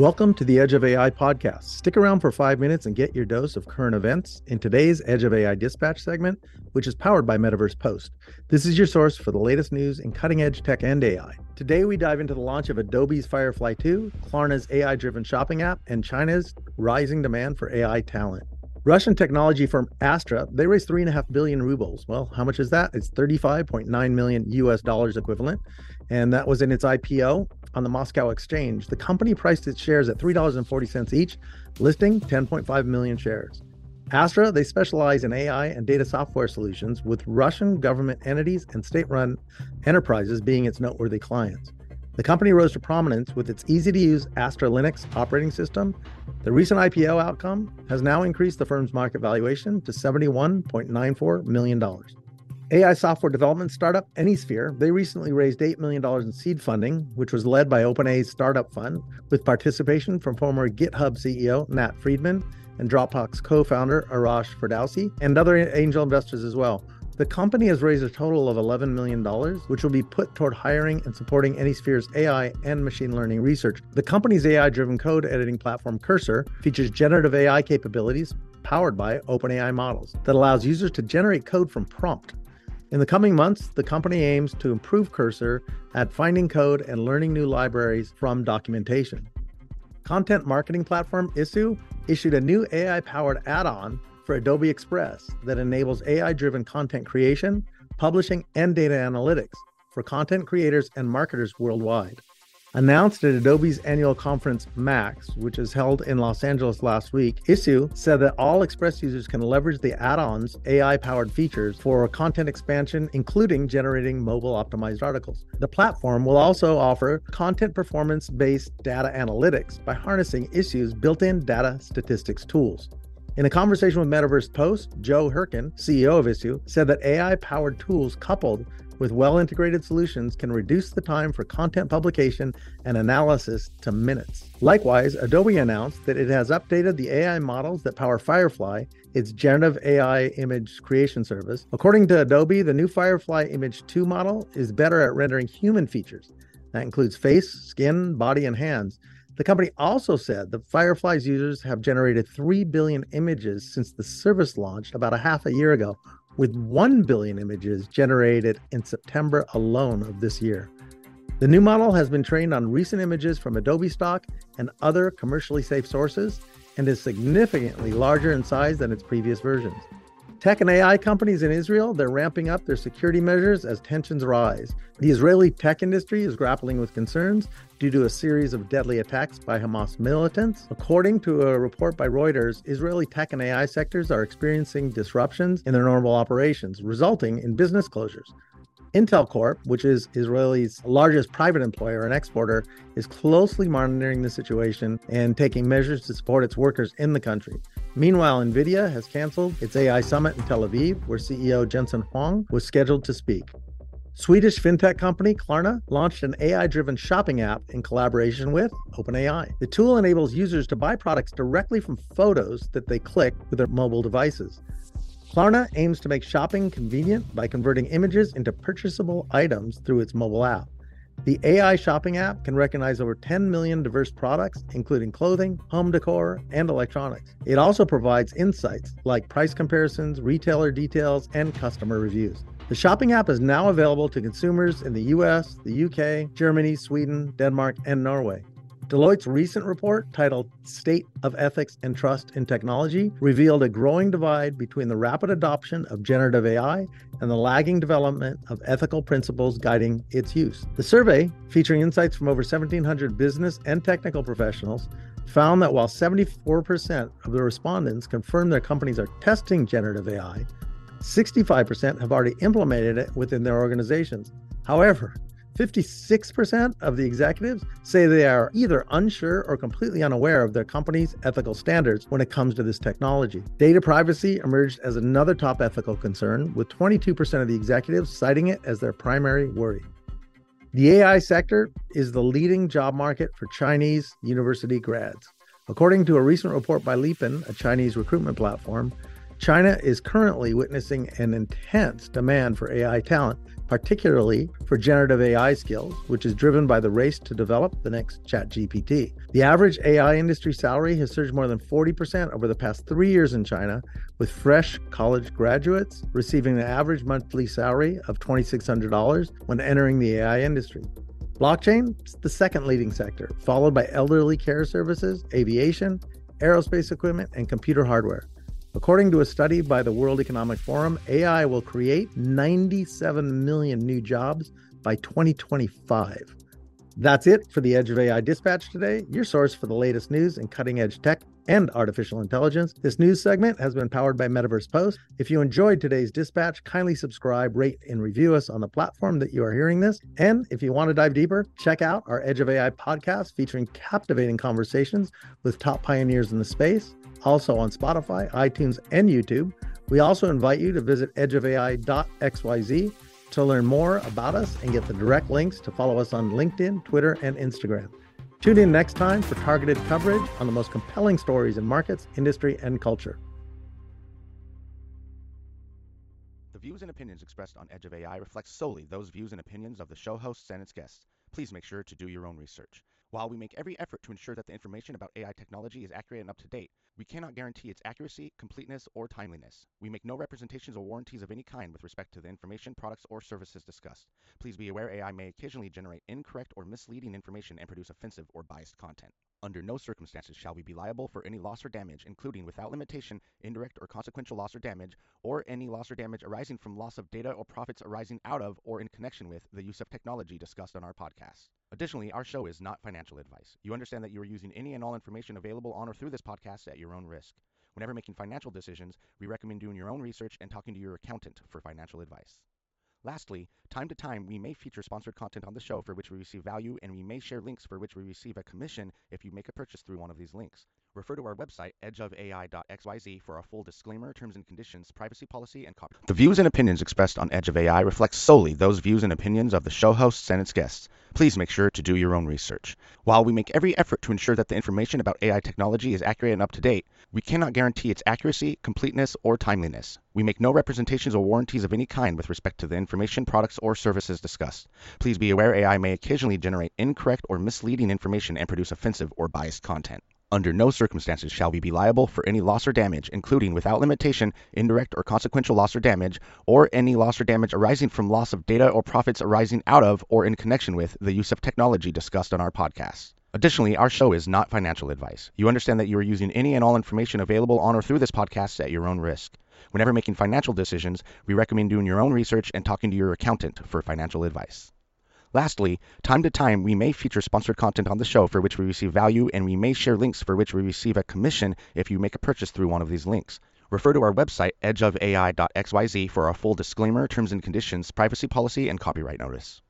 Welcome to the Edge of AI podcast. Stick around for five minutes and get your dose of current events in today's Edge of AI dispatch segment, which is powered by Metaverse Post. This is your source for the latest news in cutting edge tech and AI. Today, we dive into the launch of Adobe's Firefly 2, Klarna's AI driven shopping app, and China's rising demand for AI talent. Russian technology firm Astra, they raised 3.5 billion rubles. Well, how much is that? It's 35.9 million US dollars equivalent. And that was in its IPO on the Moscow exchange. The company priced its shares at $3.40 each, listing 10.5 million shares. Astra, they specialize in AI and data software solutions, with Russian government entities and state run enterprises being its noteworthy clients. The company rose to prominence with its easy to use Astra Linux operating system. The recent IPO outcome has now increased the firm's market valuation to $71.94 million. AI software development startup Anysphere, they recently raised $8 million in seed funding, which was led by OpenAI's startup fund, with participation from former GitHub CEO Nat Friedman and Dropbox co-founder Arash Ferdowsi and other angel investors as well. The company has raised a total of $11 million, which will be put toward hiring and supporting Anysphere's AI and machine learning research. The company's AI driven code editing platform, Cursor, features generative AI capabilities powered by OpenAI models that allows users to generate code from prompt in the coming months, the company aims to improve Cursor at finding code and learning new libraries from documentation. Content marketing platform Issuu issued a new AI powered add on for Adobe Express that enables AI driven content creation, publishing, and data analytics for content creators and marketers worldwide. Announced at Adobe's annual conference MAX, which is held in Los Angeles last week, Issuu said that all Express users can leverage the add ons AI powered features for content expansion, including generating mobile optimized articles. The platform will also offer content performance based data analytics by harnessing Issuu's built in data statistics tools. In a conversation with Metaverse Post, Joe Hyrkin, CEO of Issuu, said that AI powered tools coupled with well integrated solutions can reduce the time for content publication and analysis to minutes. Likewise, Adobe announced that it has updated the AI models that power Firefly, its generative AI image creation service. According to Adobe, the new Firefly Image 2 model is better at rendering human features. That includes face, skin, body, and hands. The company also said that Firefly's users have generated 3 billion images since the service launched about a half a year ago, with 1 billion images generated in September alone of this year. The new model has been trained on recent images from Adobe stock and other commercially safe sources and is significantly larger in size than its previous versions. Tech and AI companies in Israel, they're ramping up their security measures as tensions rise. The Israeli tech industry is grappling with concerns due to a series of deadly attacks by Hamas militants. According to a report by Reuters, Israeli tech and AI sectors are experiencing disruptions in their normal operations, resulting in business closures. Intel Corp, which is Israel's largest private employer and exporter, is closely monitoring the situation and taking measures to support its workers in the country. Meanwhile, NVIDIA has canceled its AI summit in Tel Aviv, where CEO Jensen Huang was scheduled to speak. Swedish fintech company Klarna launched an AI driven shopping app in collaboration with OpenAI. The tool enables users to buy products directly from photos that they click with their mobile devices. Klarna aims to make shopping convenient by converting images into purchasable items through its mobile app. The AI shopping app can recognize over 10 million diverse products, including clothing, home decor, and electronics. It also provides insights like price comparisons, retailer details, and customer reviews. The shopping app is now available to consumers in the US, the UK, Germany, Sweden, Denmark, and Norway. Deloitte's recent report, titled State of Ethics and Trust in Technology, revealed a growing divide between the rapid adoption of generative AI and the lagging development of ethical principles guiding its use. The survey, featuring insights from over 1,700 business and technical professionals, found that while 74% of the respondents confirmed their companies are testing generative AI, 65% have already implemented it within their organizations. However, 56% of the executives say they are either unsure or completely unaware of their company's ethical standards when it comes to this technology. Data privacy emerged as another top ethical concern, with 22% of the executives citing it as their primary worry. The AI sector is the leading job market for Chinese university grads. According to a recent report by Liepin, a Chinese recruitment platform, China is currently witnessing an intense demand for AI talent particularly for generative AI skills, which is driven by the race to develop the next ChatGPT. The average AI industry salary has surged more than 40% over the past three years in China, with fresh college graduates receiving an average monthly salary of $2,600 when entering the AI industry. Blockchain is the second leading sector, followed by elderly care services, aviation, aerospace equipment, and computer hardware. According to a study by the World Economic Forum, AI will create 97 million new jobs by 2025. That's it for the Edge of AI Dispatch today, your source for the latest news in cutting edge tech and artificial intelligence. This news segment has been powered by Metaverse Post. If you enjoyed today's dispatch, kindly subscribe, rate, and review us on the platform that you are hearing this. And if you want to dive deeper, check out our Edge of AI podcast featuring captivating conversations with top pioneers in the space, also on Spotify, iTunes, and YouTube. We also invite you to visit edgeofai.xyz to learn more about us and get the direct links to follow us on LinkedIn, Twitter, and Instagram. Tune in next time for targeted coverage on the most compelling stories in markets, industry, and culture. The views and opinions expressed on Edge of AI reflect solely those views and opinions of the show hosts and its guests. Please make sure to do your own research. While we make every effort to ensure that the information about AI technology is accurate and up to date, we cannot guarantee its accuracy, completeness, or timeliness. We make no representations or warranties of any kind with respect to the information, products, or services discussed. Please be aware AI may occasionally generate incorrect or misleading information and produce offensive or biased content. Under no circumstances shall we be liable for any loss or damage, including without limitation, indirect or consequential loss or damage, or any loss or damage arising from loss of data or profits arising out of or in connection with the use of technology discussed on our podcast. Additionally, our show is not financial advice. You understand that you are using any and all information available on or through this podcast at your own risk. Whenever making financial decisions, we recommend doing your own research and talking to your accountant for financial advice. Lastly, time to time we may feature sponsored content on the show for which we receive value, and we may share links for which we receive a commission if you make a purchase through one of these links. Refer to our website, edgeofai.xyz, for our full disclaimer, terms and conditions, privacy policy, and copy. The views and opinions expressed on Edge of AI reflect solely those views and opinions of the show hosts and its guests. Please make sure to do your own research. While we make every effort to ensure that the information about AI technology is accurate and up to date, we cannot guarantee its accuracy, completeness, or timeliness. We make no representations or warranties of any kind with respect to the information, products, or services discussed. Please be aware AI may occasionally generate incorrect or misleading information and produce offensive or biased content. Under no circumstances shall we be liable for any loss or damage, including without limitation, indirect or consequential loss or damage, or any loss or damage arising from loss of data or profits arising out of or in connection with the use of technology discussed on our podcast. Additionally, our show is not financial advice. You understand that you are using any and all information available on or through this podcast at your own risk. Whenever making financial decisions, we recommend doing your own research and talking to your accountant for financial advice. Lastly, time to time we may feature sponsored content on the show for which we receive value, and we may share links for which we receive a commission if you make a purchase through one of these links. Refer to our website, edgeofai.xyz, for our full disclaimer, terms and conditions, privacy policy, and copyright notice.